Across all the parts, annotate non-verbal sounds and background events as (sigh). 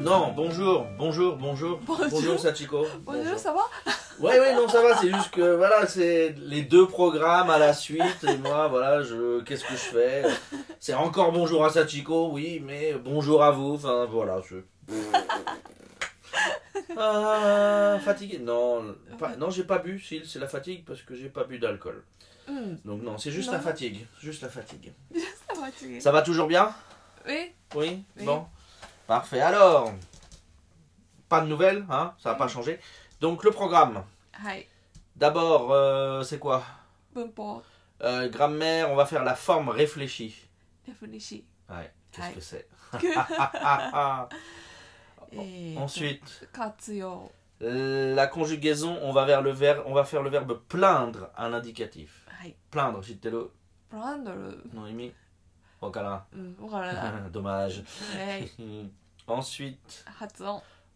Non, (laughs) bonjour, bonjour, bonjour. Bonjour, Sachiko. Bonjour, ça va? (laughs) Ouais, ouais, non, ça va, c'est juste que voilà, c'est les deux programmes à la suite, et moi, voilà, je, qu'est-ce que je fais? C'est encore bonjour à Sachiko, oui, mais bonjour à vous, enfin, voilà, je. (laughs) Ah, fatigué Non, non, j'ai pas bu, c'est la fatigue parce que j'ai pas bu d'alcool. Hmm. Donc non, c'est juste la fatigue, juste la fatigue. Ça va toujours bien? Oui? Oui, bon? Parfait. Alors, pas de nouvelles, hein, ça n'a pas changé. Donc le programme. D'abord, euh, c'est quoi? Euh, Grammaire, on va faire la forme réfléchie. Réfléchie. Ouais, qu'est-ce que c'est? (laughs) Ensuite, la conjugaison, on va, vers le verbe, on va faire le verbe plaindre un indicatif. Plaindre, le Plaindre. Mm, (laughs) Dommage. (laughs) Ensuite,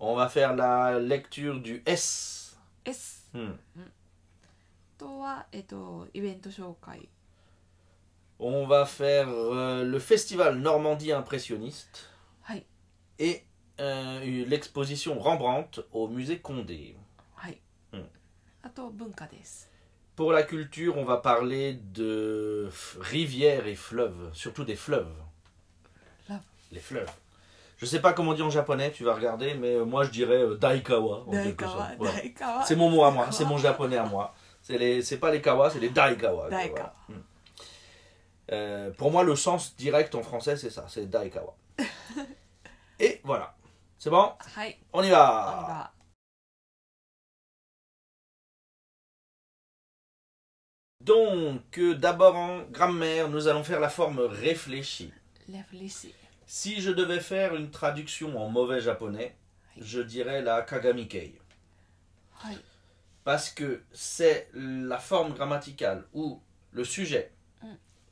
on va faire la lecture du S. S. Hmm. On va faire euh, le festival Normandie impressionniste et euh, l'exposition Rembrandt au musée Condé. Hmm. Pour la culture, on va parler de rivières et fleuves, surtout des fleuves. Les fleuves. Je sais pas comment on dit en japonais, tu vas regarder, mais euh, moi je dirais euh, daikawa. Daikawa, C'est mon mot à moi, c'est mon japonais à moi. C'est les, c'est pas les kawa, c'est les daikawa. Hmm. Euh, pour moi, le sens direct en français, c'est ça, c'est daikawa. (laughs) Et voilà. C'est bon? On y va. Donc, euh, d'abord en grammaire, nous allons faire la forme réfléchie. Si je devais faire une traduction en mauvais japonais, je dirais la kagamikei. Parce que c'est la forme grammaticale où le sujet mm.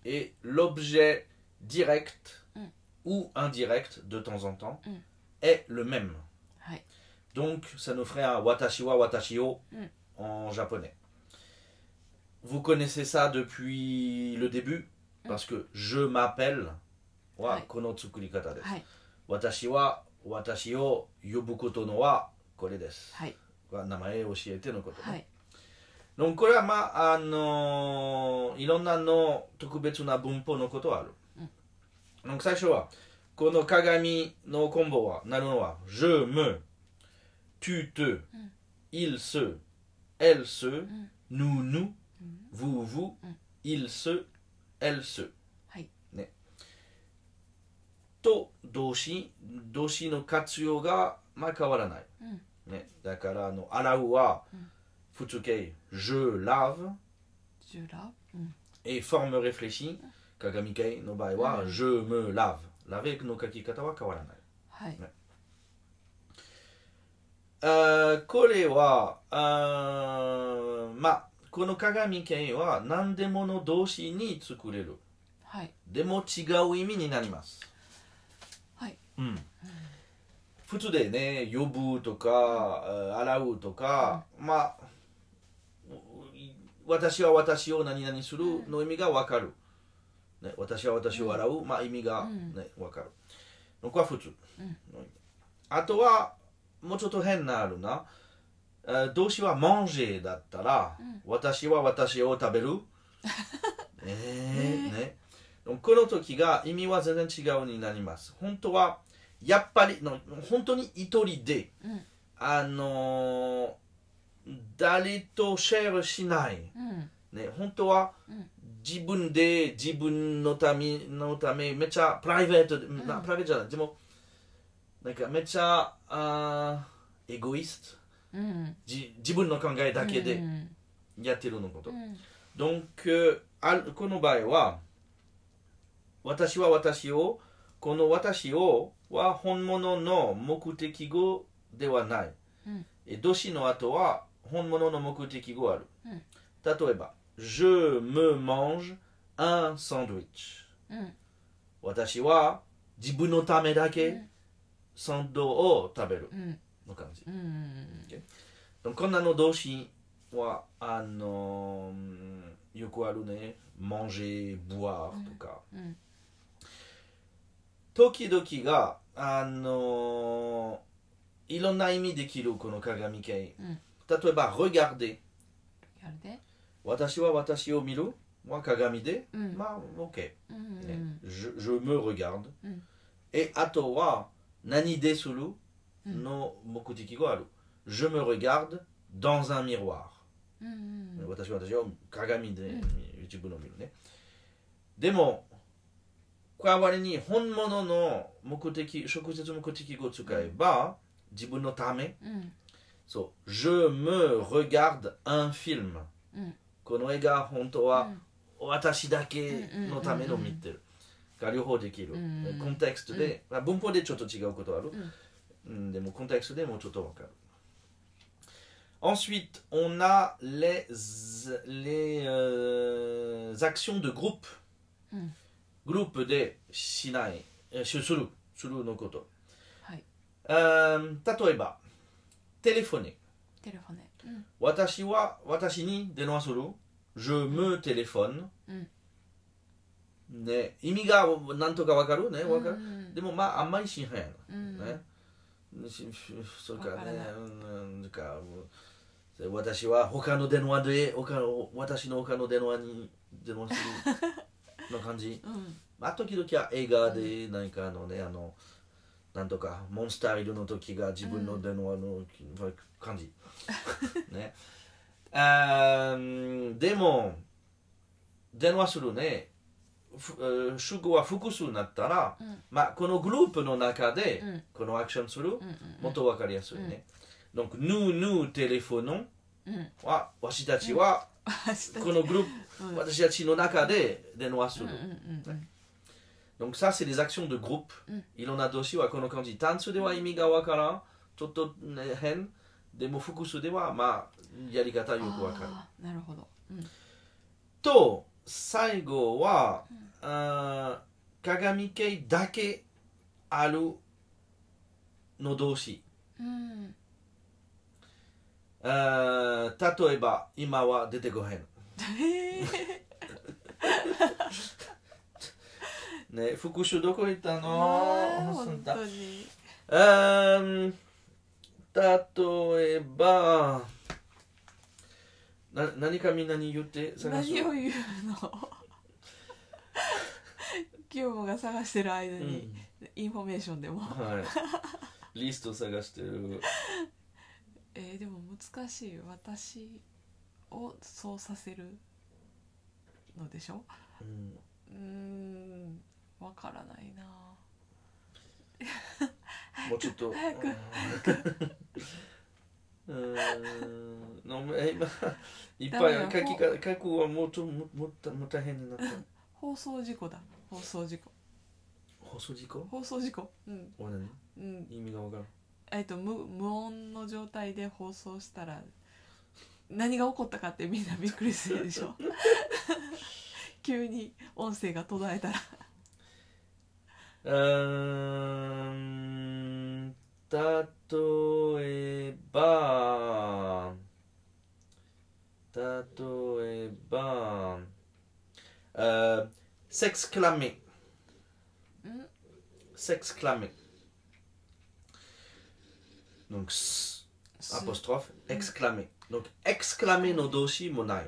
et l'objet direct mm. ou indirect de temps en temps mm. est le même. Donc, ça nous ferait un watashi wa watashi o en japonais. Vous connaissez ça depuis le début parce que je m'appelle wa kono tsukurikata desu. Watashi wa watashi o yobu koto no wa kore desu. Namae oshiete no koto. Donc これはまああのいろんなの特別な文法のことはある。Donc 最初はこの鏡のコンボはなるのは je me tu te il se elle se nous nous vous, vous, il se, elle se. ね。と動詞、動詞の活用がまあ変わらない。ね、だからあの洗うは普通形、je lave。je lave。et forme réfléchie、鏡形の場合は、je me lave。laver の書き方は変わらない。はい。ねあこれはあまあ この鏡剣は何でもの動詞に作れる。はい。でも違う意味になります。はい。うん。普通でね、呼ぶとか、洗うとか、うん、まあ、私は私を何々するの意味がわかる。ね、私は私を洗う、まあ意味がね、わ、かる。これは普通。あとは、もうちょっと変なあるな。動詞は manger だったら、私は私を食べる？(laughs) えー、ね。この時が意味は全然違うになります。本当はやっぱりの本当に一人で、うん、あの誰とシェアしない、うん、ね、本当は、自分で自分のためのためめっちゃプライベート、うん、プライベートじゃない。でもなんかめっちゃあエゴイストうん、じ自分の考えだけでやってるのこと。うん、donc、あこの場合は、私は私を、この私をは本物の目的語ではない。うんえ動詞の後は本物の目的語ある。うん例えば、Je me mange un sandwich。うん私は自分のためだけサンドを食べるうんの感じ。うん でもこんなの動詞は、あのーよくあるね。manger, boire とか。うん時々が、あのーいろんな意味できるこの鏡形。うん例えば、regarder。やるで私は私を見る。は鏡で。うんまあ、OK。うんね je, je me regarde、うんえあとは何でするうんの目的がある、 Je me regarde dans un miroir、うんうん私は私を鏡で自分を見るね、でも代わりに本物の目的直接目的語を使えば、自分のためうんそう je me regarde un film、うんこの映画本当は、うん私だけのための見てる。が両方できる。うんコンテクストで、まあ文法でちょっと違うことある。うんでもコンテクストでもうちょっとわかる。Ensuite, on a les, les euh, actions de groupe. うんグループでしない、えしする、するのこと。はいうん例えば、テレフォネ。テレフォネうん私は私に電話する。Je me téléphone、うんね、意味がなんとかわかるね、わかる、うんでもまああんまりしへん。うんね。しそれからねわからない、うんなんかうん 私は他の電話で他の私の他の電話に電話するの感じ？(laughs) うんまあ時々は映画で何かあのね、あのなんとかモンスターいるの時が自分の電話の感じ。(laughs) ね。あーでも電話するね。主語は複数になったら、うんまあこのグループの中でうんこのアクションする、うんうんもっとわかりやすいね。Donc nous, nous téléphonons. Mm. Ah, wa, washitachi wa, kono groupe, no naka de. Mm, mm, Donc ça, c'est des actions de groupe. Il en a aussi wa kono kanji tansu de wa imi hen, de mo de wa ma yarigata yoku wa kara. Ah, あー例えば、今は出てこへん。ね、復習どこ行ったの？本当に。うーん例えばな何かみんなに言って探す何を言うの？キヨモが探してる間うにん。インフォメーションでも、はい、リスト探してるえー、でも難しい。私をそうさせるのでしょ？うん。うーんわからないな。もうちょっと。(laughs) 早く。うーん。のえ今 (laughs) いっぱい書きか書くはもうちょっとももっもう大変になった。放送事故だ。放送事故。放送事故？放送事故。うん。うん。意味がわからんえっと無無音の状態で放送したら何が起こったかってみんなびっくりするでしょ。(laughs) 急に音声が途絶えたら。うーん例えば例えば euh, s'exclamer うん s'exclamer donc s- す apostrophe exclamer donc exclamer の動詞もな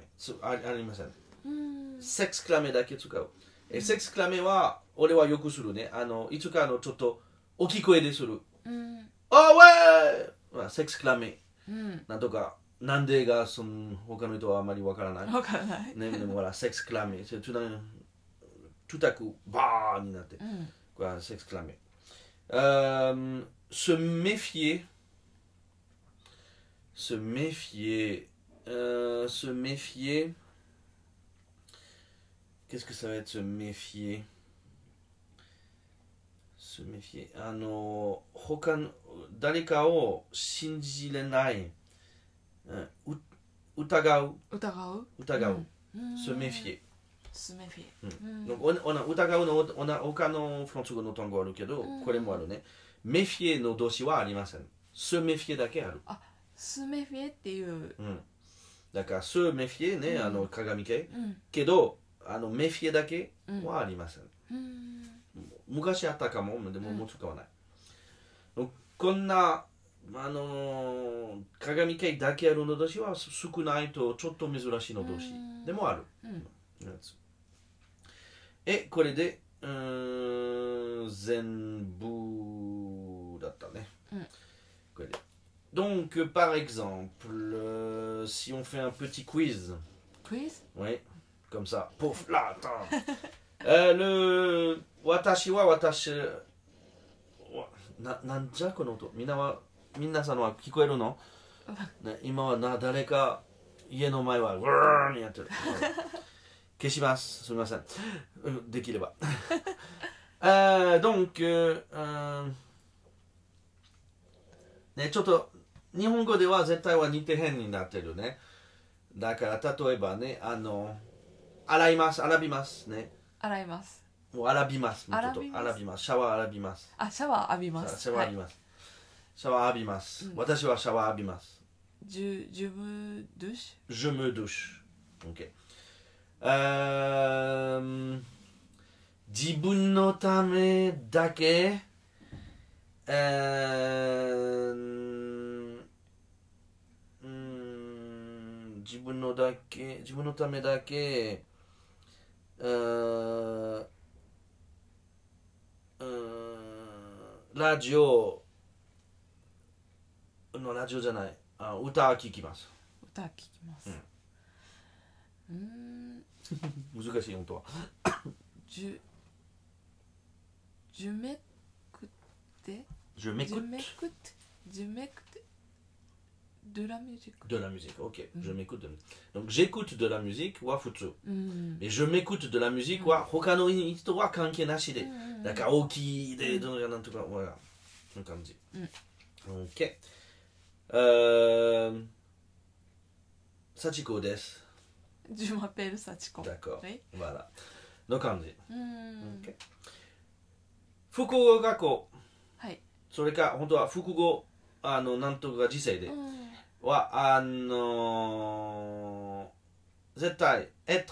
いつあありませんうん s'exclamer だけ使う。え、s'exclamer は、俺はよくするね。あの、いつかあの、ちょっと、大きい声でする。うんあ、ウェー !s'exclamer。うんなんとか、なんでが、その、他の人はあまりわからない。わからないね、でもほら、s'exclamer。c'est tout d'un- tout à coup、バーになって。うんこれは s'exclamer。Euh, se méfier. Se méfier. Euh, se méfier. Qu'est-ce que ça va être se méfier Se se méfier. あの、他の、誰かを信じれない。うんう疑う。疑う疑う。うん se méfier。スメフィうんうん Donc, on, on a, 疑うの、おな他のフランス語の単語あるけど、うんこれもあるね。メフィエの動詞はありません。se メフィエだけある。 スメフィエっていう。うん。だから、se メフィエね、うん。あの、鏡系。うん。けど、あの、メフィエだけうん。はありません。うん。昔あったかも、でもうん。もう使わない。こんな、あのー鏡系だけあるの動詞は少ないとちょっと珍しいの動詞うん。でもある。うん。え、これで、うーん、全部だったね。うん。これで Donc, par exemple, euh, si on fait un petit quiz, クイズ oui, comme ça, pouf, là, attends. (laughs) Euh, le, watashi wa watashi, wa- na, なんじゃこの音みんなは、みんなさんは聞こえるの、ね、今はな、誰か家の前は、ウーンやってる。消します。すみません。うんできれば。euh, donc, (laughs) euh, euh, ね、ちょっと、 日本語では絶対は似てへんになってるね。だから、例えばね、あの、洗います、洗びますね。洗いますもう洗びます。ちょっと洗びます。シャワー洗びます。あシャワー浴びますシャワー浴びます。シャワー浴びます。うん私はシャワー浴びます。ジュジュブドゥシ Je me douche. Ok. Euh, 自分のためだけ、え自分のだけ、自分のためだけ、えーうんラジオのラジオじゃない、あ歌聴きます。歌聞きます。うーん。(laughs) 難しい本当は。ジュジュメクテ Je ジュ m'écoute メクテジュメクテド ラミュージック de la musique. Ok, je Mhm. m'écoute de la musique. Donc j'écoute de la musique wa futsu. うん、 Et je m'écoute de la musique wa hokano人は関係なしで。だから大きいで、どうなんとか、voilà. そんな感じ。Ok. Euh... Sachiko です。ジュマペールサチコ D'accord. はい、 Voilà. の感じ。うん、 Ok. 複合学校。はい、それか、本当は複合、あの、なんとか時世で。うん はあのー絶対 être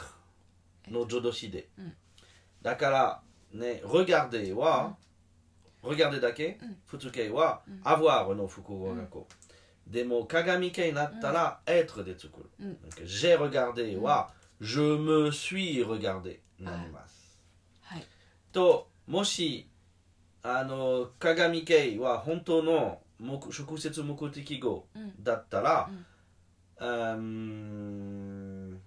の助動詞で、うんだからね regarder は、regarder だけ、うん普通形は、うん avoir の複合学校、でも鏡形になったら、être で作る、うん Donc, j'ai regardé は、je me suis regardé になります、はいともし あの鏡形は本当の目直接目的語うんだったら、うん。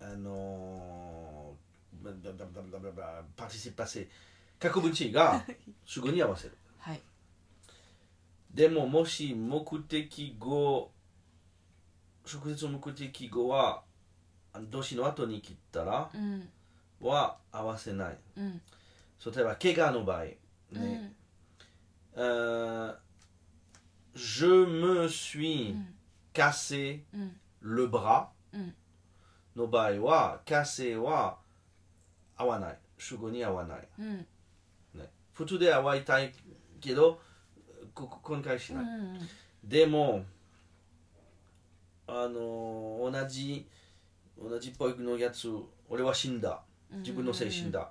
あのパーティシパセ過去分詞が主語に合わせる。はい。でももし目的語直接目的語は動詞の後に切ったらうん。は合わせない。うん例えば怪我の場合ね、うん Je me suis うん cassé うん le bras うんの場合は、カセは合わない。主語に合わない。うんね、普通で合わいたいけど、今回しない。うんでも、あのー同じ、同じっぽいのやつ、俺は死んだ。自分のせい死んだ。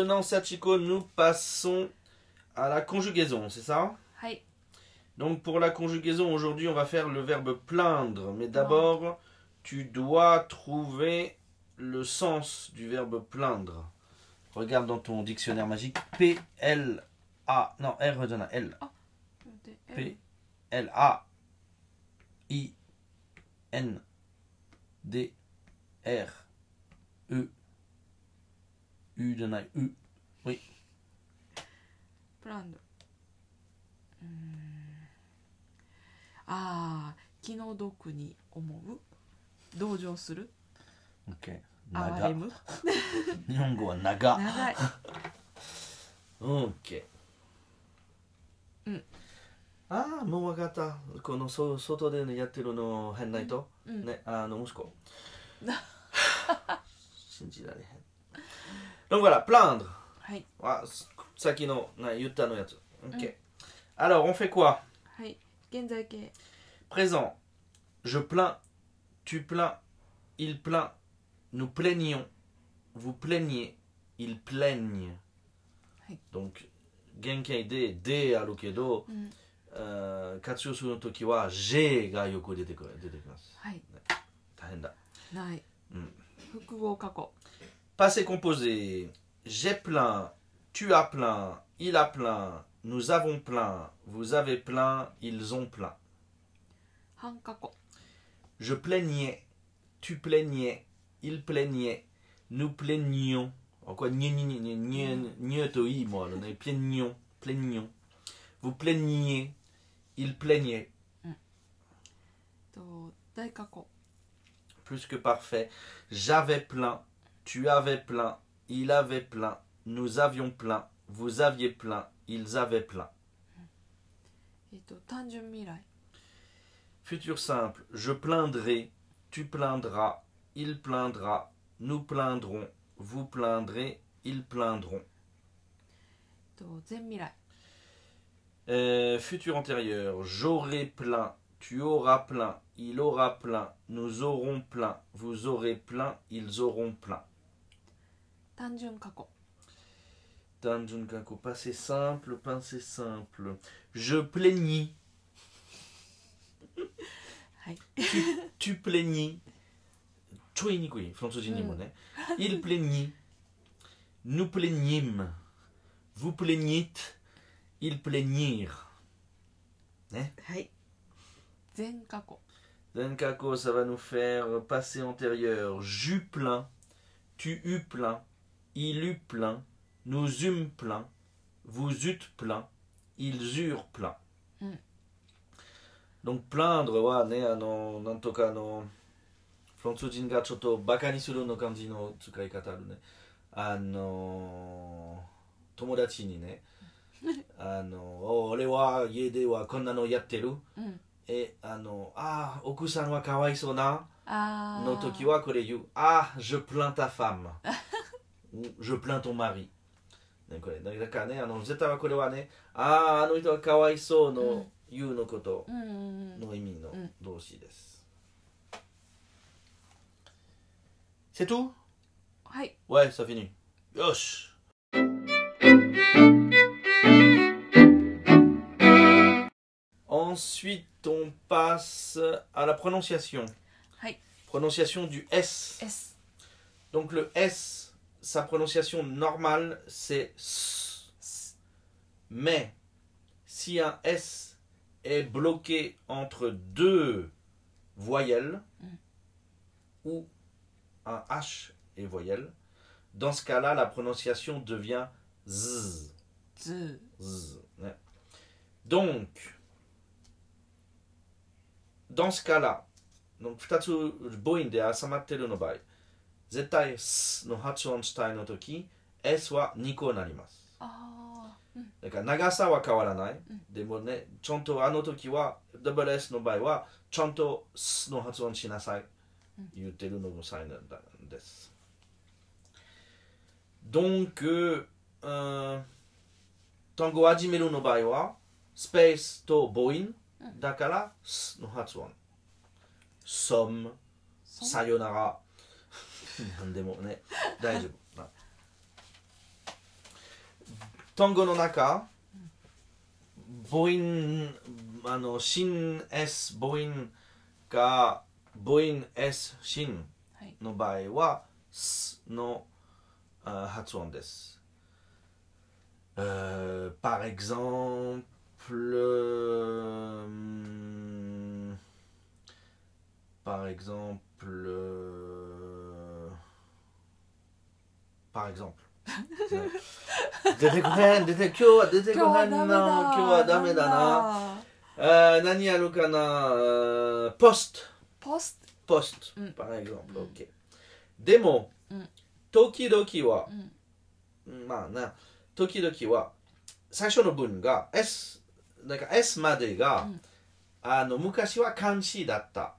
Maintenant, Sachiko, nous passons à la conjugaison, c'est ça? はい Donc pour la conjugaison, aujourd'hui, on va faire le verbe plaindre. Mais d'abord, tu dois trouver le sens du verbe plaindre. regarde dans ton dictionnaire magique. P, L, A. Non, R donne un L. P, L, D, R, E, U donne un U. Oui. プランドうーんああ気の毒に思う？同情する？Ok. 哀 Naga. む Nihongo wa naga. 長い Ok. うんああ、もうわかった。このそ外でやってるの変ないと、うんね、あの息子。(laughs) 信じられへん。Donc voilà, plaindre. はいあさっきのな言ったのやつ。Ok. Alors, on fait quoi はい現在形 Présent. Je plains, tu plains, il plaint, nous plaignons, vous plaignez, ils plaignent. Oui. Donc, genkei de, de あるけど、うんあー活用するときは J がよく出てくる出てきます。はい大変だ。ない、うん複合過去 Passé composé. J'ai plein, tu as plein, il a plein, nous avons plein, vous avez plein, ils ont plein. Je plaignais, tu plaignais, il plaignait, nous plaignions. En quoi toi moi, plaignions, plaignions. Vous plaigniez, il plaignait. Plus que parfait. J'avais plein, tu avais plein, il avait plein, nous avions plein, vous aviez plein, ils avaient plein. Futur simple, je plaindrai, tu plaindras, il plaindra, nous plaindrons, vous plaindrez, ils plaindront. Euh, futur antérieur, j'aurai plein, tu auras plein, il aura plein, nous aurons plein, vous aurez plein, ils auront plein. 단준 가고. 단준 가고. Passé simple, passé simple. Je plaignis. (laughs) tu, tu plaignis. 초이니구이 프랑스인이 Il plaignit. Nous plaignîmes. Vous plaignîtes. Ils plaignirent. Hein? 네. Zenkako. Ça va nous faire passer antérieur. J'eus plein. Tu eus plein il eut plein, nous eûmes plein, vous eûtes plein, ils eurent plein. Mm. Donc plaindre はね、あの、なんとかあの、フランス人がちょっとバカにするの感じの使い方あるね。あの、友達にね、(laughs) あの、お俺は家ではこんなのやってる。うんえあのあ奥さんはかわいそうなあの時はこれ言うあ je plains ta femme ou (laughs) je plains ton mari ねこれだからねあの絶対はこれはねあああの人はかわいそうの、うん言うのことうんうんうんの意味のうん動詞です、C'est tout はい Ouais, ça finit. Yosh Ensuite, on passe à la prononciation. はい Prononciation du S. S Donc le S, sa prononciation normale, c'est S. Mais si un S est bloqué entre deux voyelles, ou un H est voyelle, dans ce cas-là, la prononciation devient Z. ズ Z, ouais. Donc, dans ce cas-là, donc 2つ母音で挟まってるの場合、 絶対 S の発音したいの時、S は2個になります。だから長さは変わらない。でもね、ちゃんとあの時は、WS の場合は、ちゃんと S の発音しなさい。言ってるのもサインなんです。Donc, euh, うん単語を始めるの場合は、スペースと母音、だから、S の発音。some、さよなら。なん。でもね、大丈夫。単語の中、母音、あの、新 S 母音が母音 S 新はい。の場合は、S のあ発音です。Euh, par exemple, euh, par exemple, euh, par exemple. 出てこへん出て今日は出てこへんな今日はダメだなあー何やるかなあーポストポス post, Mm. par exemple. Mm. ok. でも、うん時々はト、うんまあな、時々は、最初の文が S、なんか S までが、うんあの昔は漢詞だった。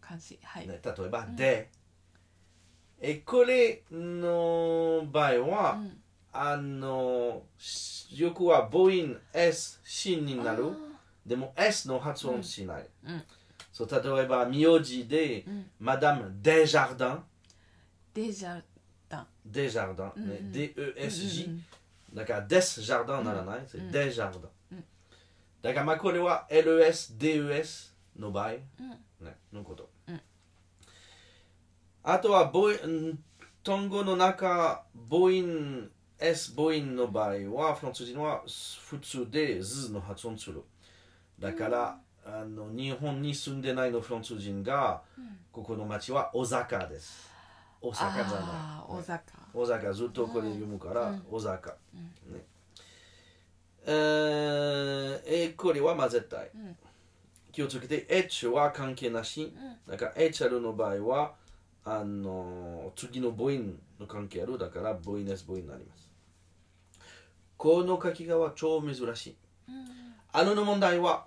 漢字はい、ね、例えば、で。え、これの場合は、うん。あの、しよくは母音 S、C になる。でも S の発音しない。うん。うん。そう例えば、名字で、うん。マダム・デジャーダン。デジャダンデジャーダン、うんうんね、DESJ、うん。うんだから、デスジャーダンならない、うん。デジャーダン。うん。だから、まあ、これは LES、DES の場合、うん。ね、のこと。うんあとは母音、トン語の中、母音、S 母音の場合は、フランス人は普通で Z の発音する。だから、あの日本に住んでないのフランス人が、ここの町は大阪です。大阪じゃない。大阪大阪ずっとこれ読むから、うん。大阪、ね。えーえこれはまあ絶対、うん。気をつけて H は関係なし、だから HR の場合はあの次の母音の関係あるだから母音 S 母音になります。この書き方は超珍しい、あのの問題は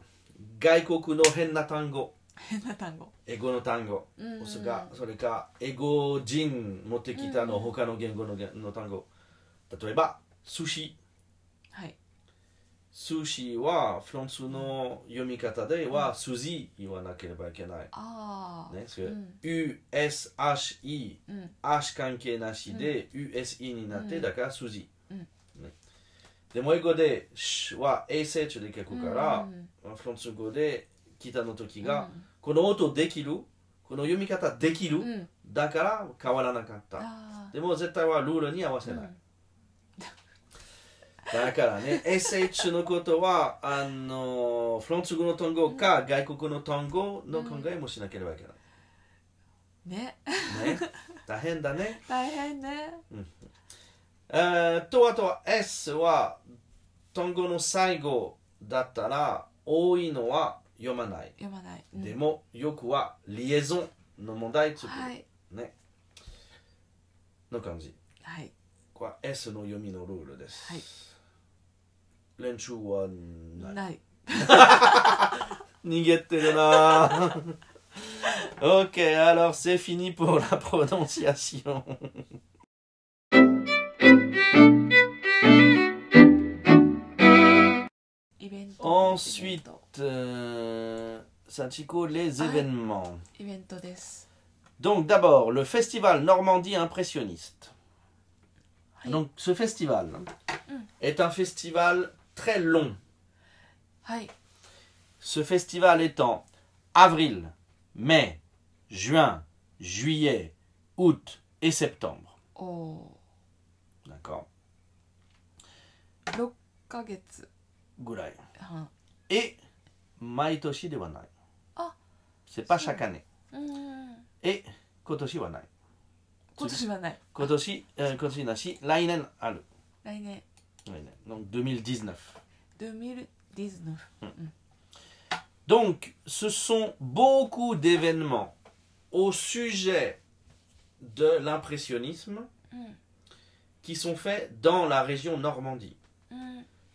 外国の変な単語。変な単語。英語の単語、うん。それかそれか英語人持ってきたの他の言語の言の単語。例えば寿司。はい寿司はフランスの読み方では筋言わなければいけない、ああね、それうん。USHE うん。H 関係なしで USE になって、うん。だから筋、うん。ね、でも英語で sh は ASH で書くから、うん。フランス語で来たの時が、うん。この音できる？この読み方できる、うん。だから変わらなかった。あでも絶対はルールに合わせない、だからね (laughs) SH のことはあのフランス語の単語か外国の単語の考えもしなければいけない、ーね。ね。大変だね。(laughs) 大変ね。えーとあとは S は単語の最後だったら多いのは読まない、読まない、うん。でもよくはリエゾンの問題作る、はい。ね。の感じ。はい。これは S の読みのルールです、はい練習はないない逃げてるな (laughs) Ok, alors c'est fini pour la prononciation. イベント Ensuite, euh, Sachiko, les Ah. événements. イベントです Donc d'abord, le festival Normandie impressionniste. Oui. Donc ce festival est un festival très long. Ce festival étant avril, mai, juin, juillet, août et septembre. Oh. D'accord. Gurai. Ah. Et Maitoshi de Wanai. Ah, C'est pas chaque année. Hmm. Et Kotoshi Wanai. Kotoshi Wanai. Kotoshi, euh, Kotoshi Nashi, Lainen Aru. Lainen. Donc 2019. 2019. Hum. Donc, ce sont beaucoup d'événements au sujet de l'impressionnisme qui sont faits dans la région Normandie.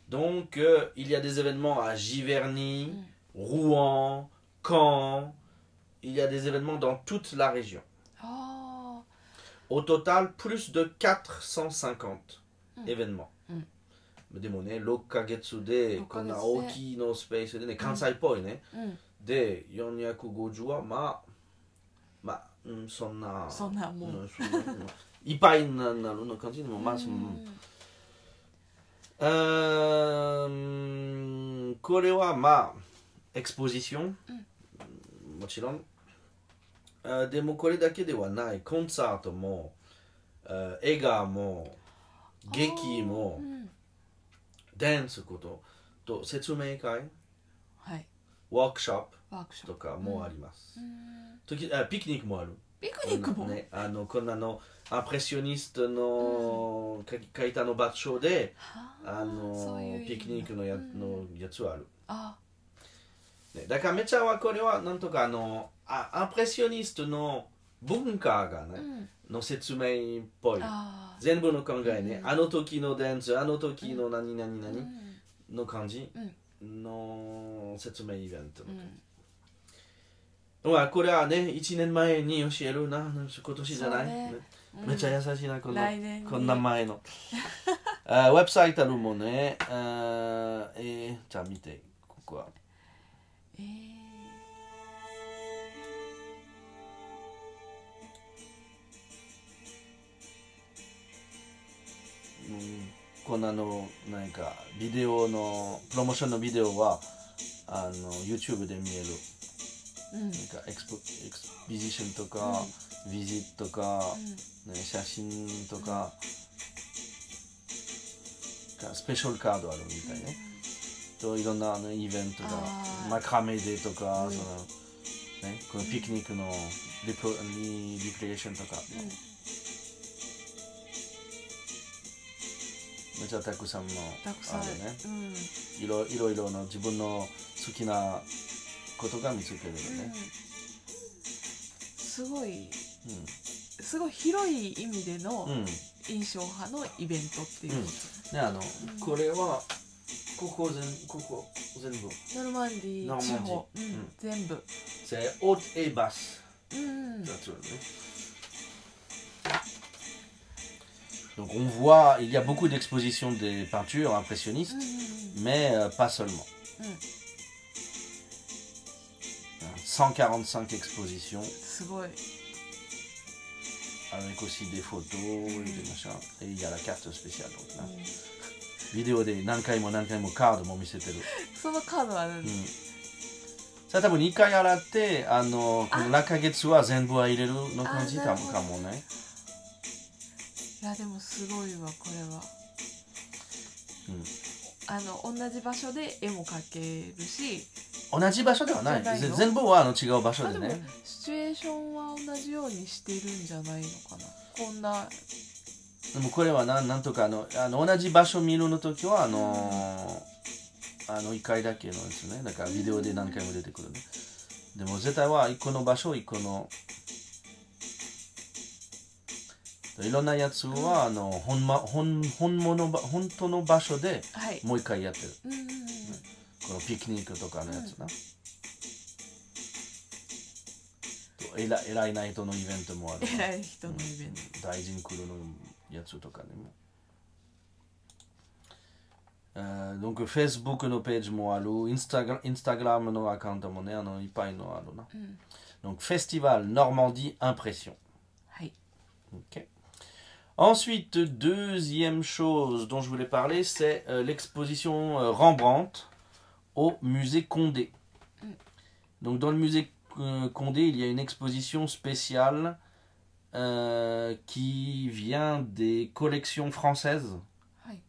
Donc, euh, il y a des événements à Giverny. Rouen, Caen. Il y a des événements dans toute la région. Au total, plus de 450 événements. Mm. でもね、6ヶ月で六ヶ月で。こんな大きいのスペースでね、関西っぽいね。で、450はまあ、まあ、うん、そんな、そんなもううんいっぱいになるの感じでも、まあ、そのうーんこれはまあ、エクスポジション、もちろん。あでもこれだけではない、コンサートも、えー映画も劇もうんダンスことと説明会？はい。ワークショップ？とかもあります、うん。時あピクニックもある。ピクニックも、ね、あのこんなのアンプレッショニストの書いたの場所ではあのピクニックのや,、うん。のやつはある、あ。ね、だからめちゃはこれはなんとかあのあアンプレッショニストの文化がね、うんの説明っぽい。あ全部の考えね、うんあの時のダンスあの時の何々ー何うん。の感じうん。の説明イベント、うん。まあこれはね1年前に教えるな。今年じゃない、ね。めっちゃ優しいなこの来年にこんな前の。(laughs) あウェブサイトあるもんねあえー、じゃあ見てここは。えーこんなのなんかビデオのプロモーションのビデオはあの YouTube で見える。うん。なんかエクスポエクスビジションとか、ビジットとか、ね、写真とか、かスペシャルカードあるみたいね、といろんなあのイベントがあー。マカメデとか、うん。そのね、このピクニックのリプリリクリエーションとか、めっちゃたくさんのあるね。うん。いろいろいろの自分の好きなことが見つけるよね、すごいうん。すごい広い意味でのうん。印象派のイベントっていうこねあの、これはここ全ここ全部。と、ノルマンディー。地方、うん。うん。全部。c'est haute et basse うんうん。だとね Donc on voit, il y a beaucoup d'expositions des peintures impressionnistes, うんうん mais euh, pas seulement. うん 145 expositions すごい avec aussi des photos et des machins. Et il y a la carte spéciale. Donc, là. うんビデオで何回も何回もカードも見せてる。そのカードは何、うん。さあ多分2回洗って、あの、この落下月は全部は入れるの感じかもあなるほどかもね。 (laughs) いやでもすごいわこれは。うん。あの同じ場所で絵も描けるし。同じ場所ではない。じゃない全部はあの違う場所あでもでね。シチュエーションは同じようにしてるんじゃないのかな。こんな。でもこれはなんなんとかあのあの同じ場所見るの時はあのあの1回だけのやつね。だからビデオで何回も出てくるね。でも絶対は1個の場所1個のいろんなやつはあの本,、ま、本本物ば本当の場所ではい。もう一回やってる。うんうんうん。このピクニックとかのやつな、と偉い偉いナイトのイベントもある偉い人のイベント、大臣来るのやつとかでも。Euh, donc Facebook のページもある、Instagram, Instagram のアカウントもね、あのいっぱいのあるな。うん、Donc Festival Normandie Impression. はい。Ok. Ensuite, deuxième chose dont je voulais parler, c'est euh, l'exposition euh, Rembrandt au musée Condé. Mm. Donc dans le musée euh, Condé, il y a une exposition spéciale qui vient des collections françaises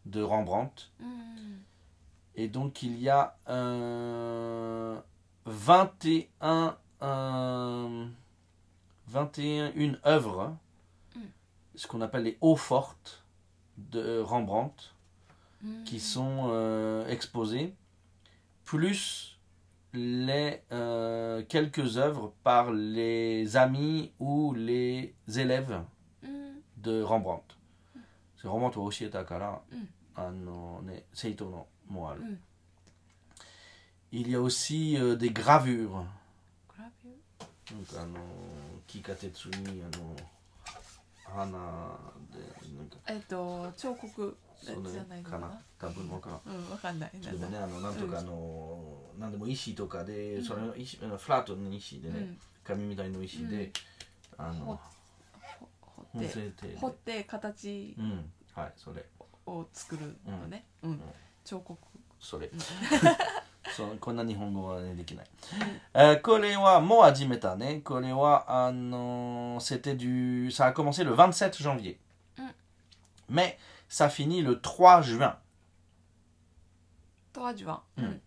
de Rembrandt. Mm. Et donc il y a 21, 21 une œuvre ce qu'on appelle les eaux fortes de Rembrandt, うん qui sont euh, exposées, plus les euh, quelques œuvres par les amis ou les élèves うん de Rembrandt. C'est Rembrandt を教えたから、うんあのね、生徒のもある。うん Il y a aussi euh, des gravures. グラビューなんかあの木か鉄にあの 花でなんか。えっと彫刻じゃないのかな？多分わからんうんわかんない。でもねあのなんとかあの、なんでも石とかで、それの石あのフラットの石でね、うん。紙みたいの石で、あのほ掘って。掘って形うん。はいそれ。を作るのね、うん。彫刻。それ (laughs) そうこんな日本語は、ね、できない、えーこれはもう始めたねこれはあの c'était du ça a commencé le 27 janvier Mais ça finit le 3 juin. 3juin。うん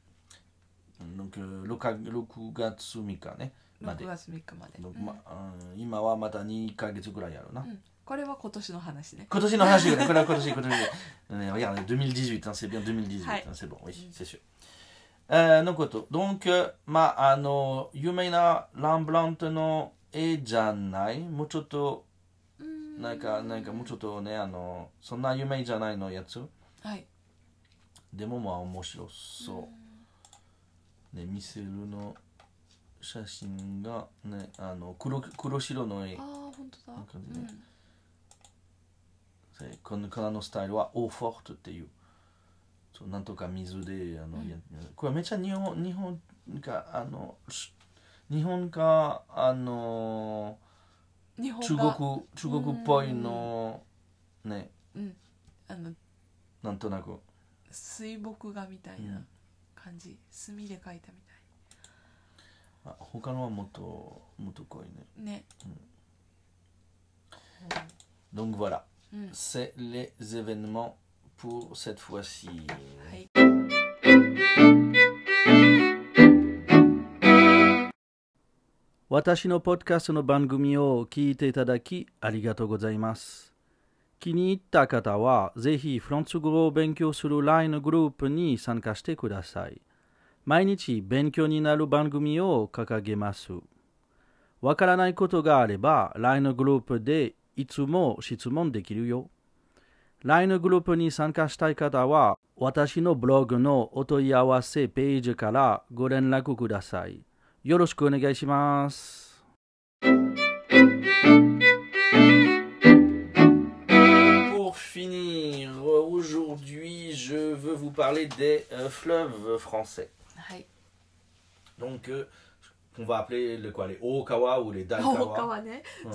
donc euh, 6月3日ねまで6月3日まで。 Donc うんまうん今はまた2ヶ月ぐらいやろうな、うんこれは今年の話ね。今年の話これは今年今年ね regarde (laughs) 2018 hein, c'est bien 2018、はい hein, c'est bon oui c'est sûr えーのこと。Donc euh, まああの有名なランブラントの絵じゃない？もうちょっとうん。なんかなんかもうちょっとねあのそんな有名じゃないのやつ？はい。でもまあ面白そう。ね見せるの写真がねあの黒黒白の絵。ああ、本当だ。このこのスタイルはオーフォートっていうそうなんとか水であの、うん。やこれめっちゃ日本日本かあのし日本かあの中が国中国っぽいのね。うん、あのなんとなく。水墨画みたいな感じ、墨で描いたみあ他のはもっともっと濃いね。たいね、donc voilà。うん、c'est les événements pour cette fois-ci はい私のポッドキャストの番組を聞いていただきありがとうございます。気に入った方はぜひフランス語を勉強する LINE グループに参加してください。毎日勉強になる番組を掲げます。わからないことがあれば LINE グループでいつも質問できるよ。LINE グループに参加したい方は私のブログのお問い合わせページからご連絡ください。よろしくお願いします。 Pour finir, aujourd'hui, je veux vous parler des euh, fleuves français. はい。 Donc, euh, on va appeler le, quoi, les Okawa ou les 大 Dalkawa. 川ね、う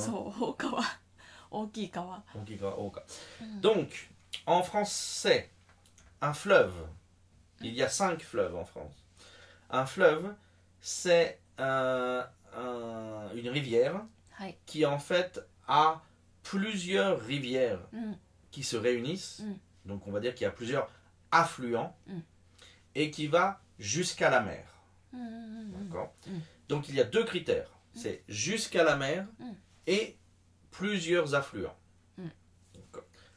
んそう大川大きい川 Okikawa, Oka. Donc, en français, un fleuve, il y a cinq fleuves en France. Un fleuve, c'est un- un- une rivière はい qui en fait a plusieurs rivières うん qui se réunissent. Mm. Donc on va dire qu'il y a plusieurs affluents Mm. et qui va jusqu'à la mer. うんうんうんうん D'accord Mm. Donc il y a deux critères. C'est jusqu'à la mer Mm. et plusieurs affluents. Hmm.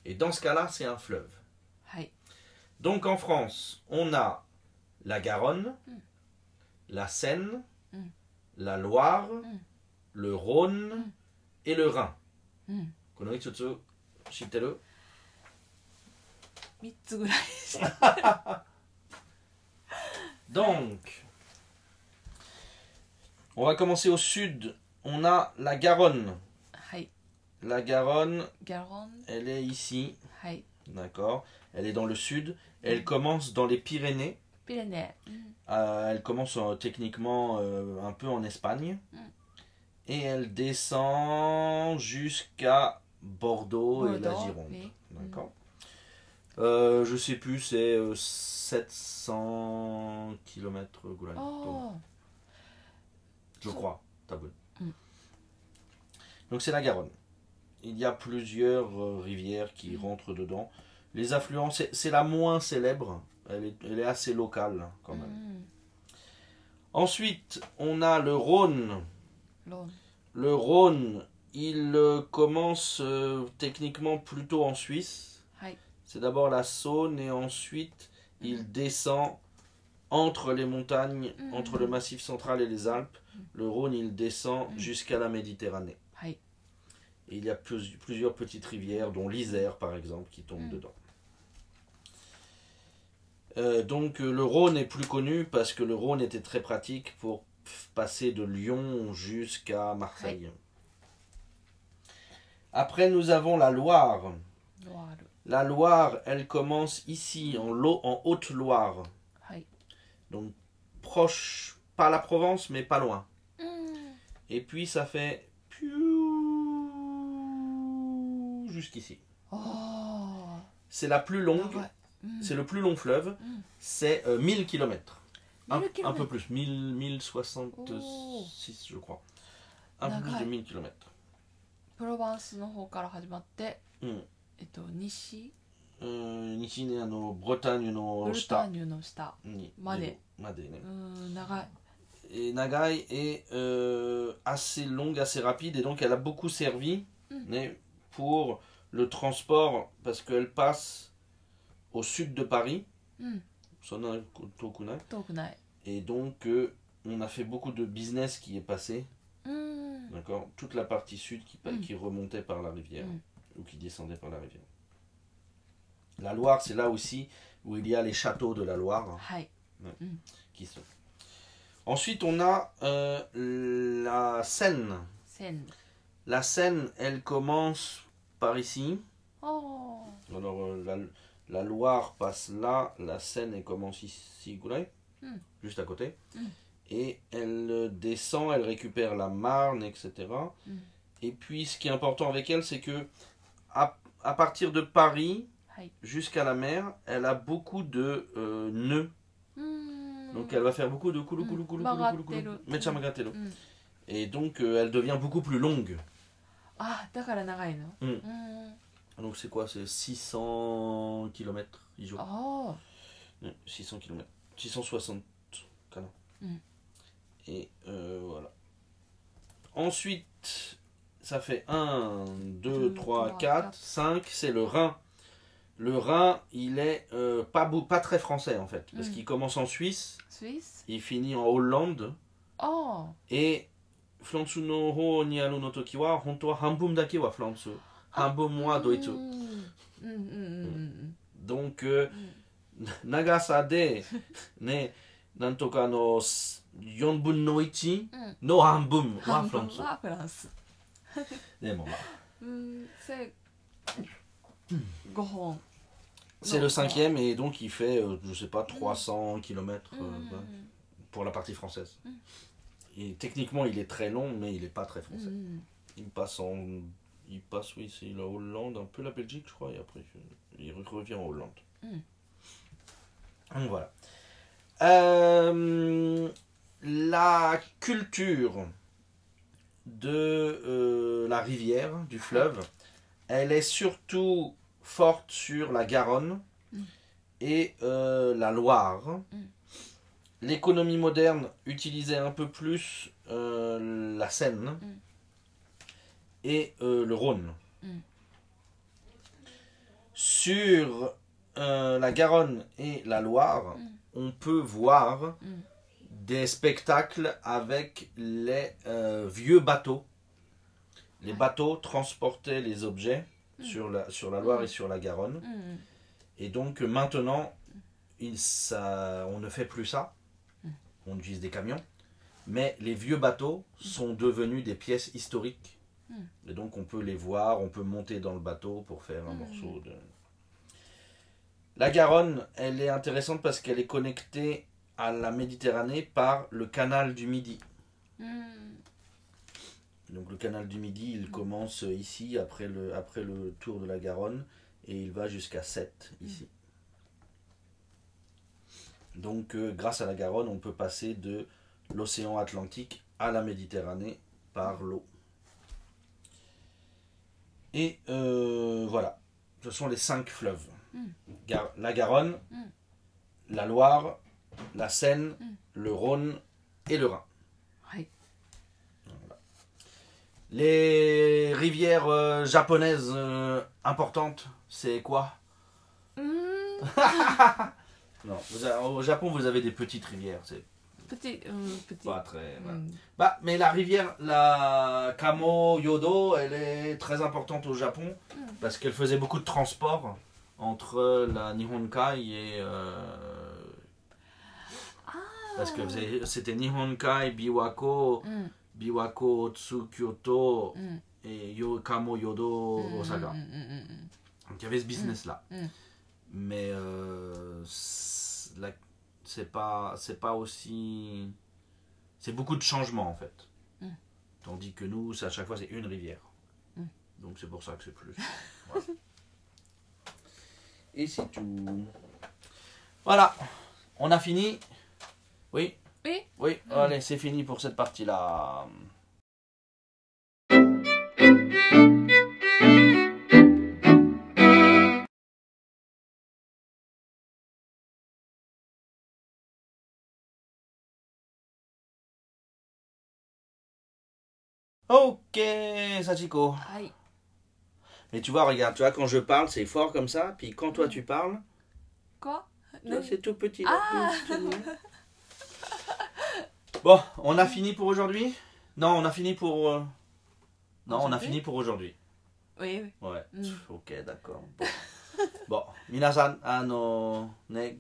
Et dans ce cas-là, c'est un fleuve. Donc en France, on a la Garonne, hmm. la Seine, hmm. la Loire, le Rhône et le Rhin. (laughs) Donc, on va commencer au sud. On a la Garonne. La Garonne, elle est ici. D'accord. Elle est dans le sud. Elle commence dans les Pyrénées. Euh, elle commence euh, techniquement euh, un peu en Espagne. Et elle descend jusqu'à Bordeaux, et la Gironde. Oui. D'accord. Je sais plus, c'est 700 km oh. Je crois. Donc c'est la Garonne il y a plusieurs euh, rivières qui mm. rentrent dedans. Les affluents, c'est la moins célèbre, elle est, elle est assez locale hein, quand même. Mm. Ensuite, on a le Rhône. Le Rhône, il euh, commence euh, techniquement plutôt en Suisse. C'est d'abord la Saône et ensuite il mm. descend entre les montagnes, entre le Massif central et les Alpes. Le Rhône, il descend jusqu'à la Méditerranée. Il y a plusieurs petites rivières, dont l'Isère par exemple, qui tombe hmm. dedans. Euh, donc euh, le Rhône est plus connu parce que le Rhône était très pratique pour passer de Lyon jusqu'à Marseille. Après, nous avons la Loire. La Loire, elle commence ici, en, en Haute-Loire. Donc, proche, pas la Provence, mais pas loin. Hmm. Et puis, ça fait jusqu'ici. Oh. C'est la plus longue, ah mm. c'est le plus long fleuve, mm. c'est euh, 1000 km. Un, peu plus, 1000, 1066 je crois. Un peu plus de 1000 km. プロバンスの方から始まって、うん、えっと西、うん、西にあのブロターニュの下、ブロターニュの下にまで、までね。うん長い。et Nagai est euh, assez longue, assez rapide, et donc elle a beaucoup servi mm. né, pour le transport parce qu'elle passe au sud de Paris. Mm. Tokunai. Et donc, euh, on a fait beaucoup de business qui est passé. Hmm. D'accord? Toute la partie sud qui, hmm. remontait par la rivière hmm. ou qui descendait par la rivière. La Loire, c'est là aussi où il y a les châteaux de la Loire. Qui sont... Ensuite, on a euh, la Seine. Seine. La Seine, elle commence par ici. Oh. Alors euh, la, Loire passe là, la Seine elle commence ici, mm. juste à côté. Hmm. Et elle euh, descend, elle récupère la Marne, etc. Hmm. Et puis ce qui est important avec elle, c'est que à, à, partir de Paris jusqu'à la mer, elle a beaucoup de euh, nœuds. Hmm. Donc elle va faire beaucoup de coulou coulou coulou coulou. Et donc elle devient beaucoup plus longue. Ah, mm. Donc c'est quoi C'est 600 km ils 600 km. 660 canons. Et euh, voilà. Ensuite, ça fait 1, 2, 3, 4, 5. C'est le Rhin. Le Rhin, il est euh, pas, très français en fait. Parce mm. qu'il commence en Suisse. Suisse. Il finit en Hollande. Oh. Et フランスの方にあるの時は本当は半分だけはフランス半分あはドイツうんうんうんうんうん、 donc、euh, 長さでねなんとかあの4分の1の半分は半フランス分はフランスでもまあうんせ5本 c'est le cinquième et donc il fait euh, je sais pas 300 km うんうんうん pour la partie française Et techniquement, il est très long, mais il n'est pas très français. Mm. Il passe en. Il passe, oui, c'est la Hollande, un peu la Belgique, je crois, et après, il revient en Hollande. Mm. Donc voilà. Euh, la culture de euh, la rivière, du fleuve, elle est surtout forte sur la Garonne mm. et euh, la Loire l'économie moderne utilisait un peu plus euh, la Seine mm. et euh, le Rhône. Mm. Sur euh, la Garonne et la Loire, mm. on peut voir des spectacles avec les vieux bateaux. Les bateaux transportaient les objets sur, la, Loire et sur la Garonne. Et donc maintenant, on ne fait plus ça. On utilise des camions. Mais les vieux bateaux sont devenus des pièces historiques. Et donc on peut les voir, on peut monter dans le bateau pour faire un morceau de... La Garonne, elle est intéressante parce qu'elle est connectée à la Méditerranée par le canal du Midi. うん Donc le canal du Midi, il commence ici, après le, après le tour de la Garonne, et il va jusqu'à 7 ici. Donc euh, grâce à la Garonne, on peut passer de l'océan Atlantique à la Méditerranée par l'eau. Et euh, voilà, ce sont les cinq fleuves. Hmm. La Garonne, hmm. la Loire, la Seine, hmm. le Rhône et le Rhin. Oui. Les rivières euh, japonaises importantes, c'est quoi? (laughs) Au Japon, vous avez des petites rivières. C'est petit. Euh, pas très. Mm. Bah, mais la rivière, la Kamo Yodo, elle est très importante au Japon mm. parce qu'elle faisait beaucoup de transport entre la Nihonkai et. Euh, ah. Parce que c'était Nihonkai, Biwako, mm. Biwako, Tsukyoto mm. et Kamo Yodo, Osaka. Donc il y avait ce business-là. Mais euh, c'est pas, c'est pas aussi. C'est beaucoup de changements en fait. Mm. Tandis que nous, à chaque fois, c'est une rivière. Mm. Donc c'est pour ça que c'est plus. (laughs) Voilà. Et c'est tout. Voilà. On a fini? Oui? Oui. Oui. Allez, c'est fini pour cette partie-là. Ok, Sachiko. Aïe. Mais tu vois, regarde, tu vois, quand je parle, c'est fort comme ça, puis quand toi mm. tu parles. Quoi? Toi, c'est tout petit. Ah (laughs) tout. Bon, on a fini pour aujourd'hui? Non, on a fini pour. Euh, non, on a fini pour aujourd'hui. Oui, oui. Ouais. Mm. Ok, d'accord. Bon. (laughs) bon. Minasan, ano, ne,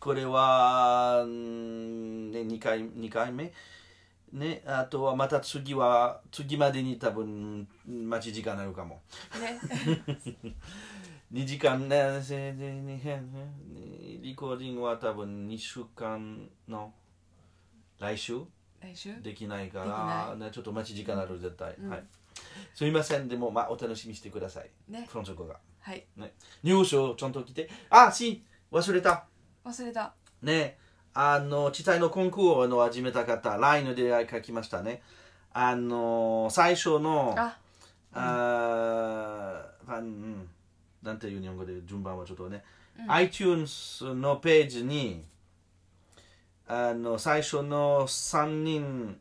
kolewa ne, nikai, nikai, ね、2回、二回目。ね、あとはまた次は、次までに多分、待ち時間あるかも。ね。(laughs) 2時間ね、リコーディングは多分2週間の来週？来週？できないから、なね、ちょっと待ち時間ある絶対、うんはい。すみません。でもまあお楽しみにしてください。ね。フロンチョコが。はい。入賞ちゃんと来て。あし忘れた。忘れた。ねあの地帯のコンクールの始めた方 LINE で書きましたね。あの最初のあ、あうんなんていう日本語で順番はちょっとね、うん。iTunes のページにあの最初の3人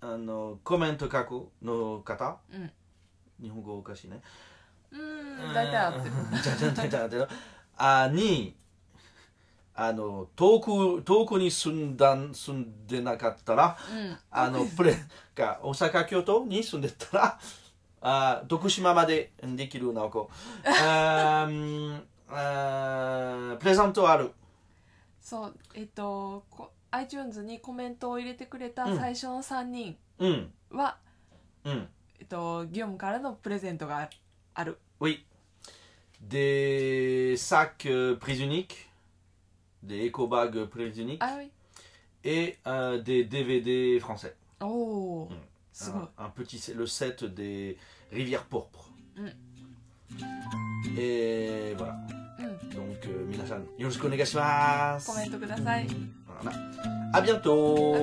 あのコメント書くの方、うん。日本語おかしいね。うーん、大体合ってる。じゃじゃじゃじゃじゃあ。にあの遠く遠くに住んだ住んでなかったらうん。あのプレが大阪京都に住んでたらあ徳島までできる直子。(laughs) あーあープレゼントある。そう、えっと、こ iTunes にコメントを入れてくれたうん。最初の3人うん。は、うん。えっと、ギオムからのプレゼントがある。Oui. Des sacs euh, prisoniques, des éco-bags préuniques ah, et des DVD français. Oh, mm. un, petit le set des Rivières Pourpres. Et voilà. Donc, euh, minasan, yoroshiku onegashimasu. Commente kudasai. À bientôt.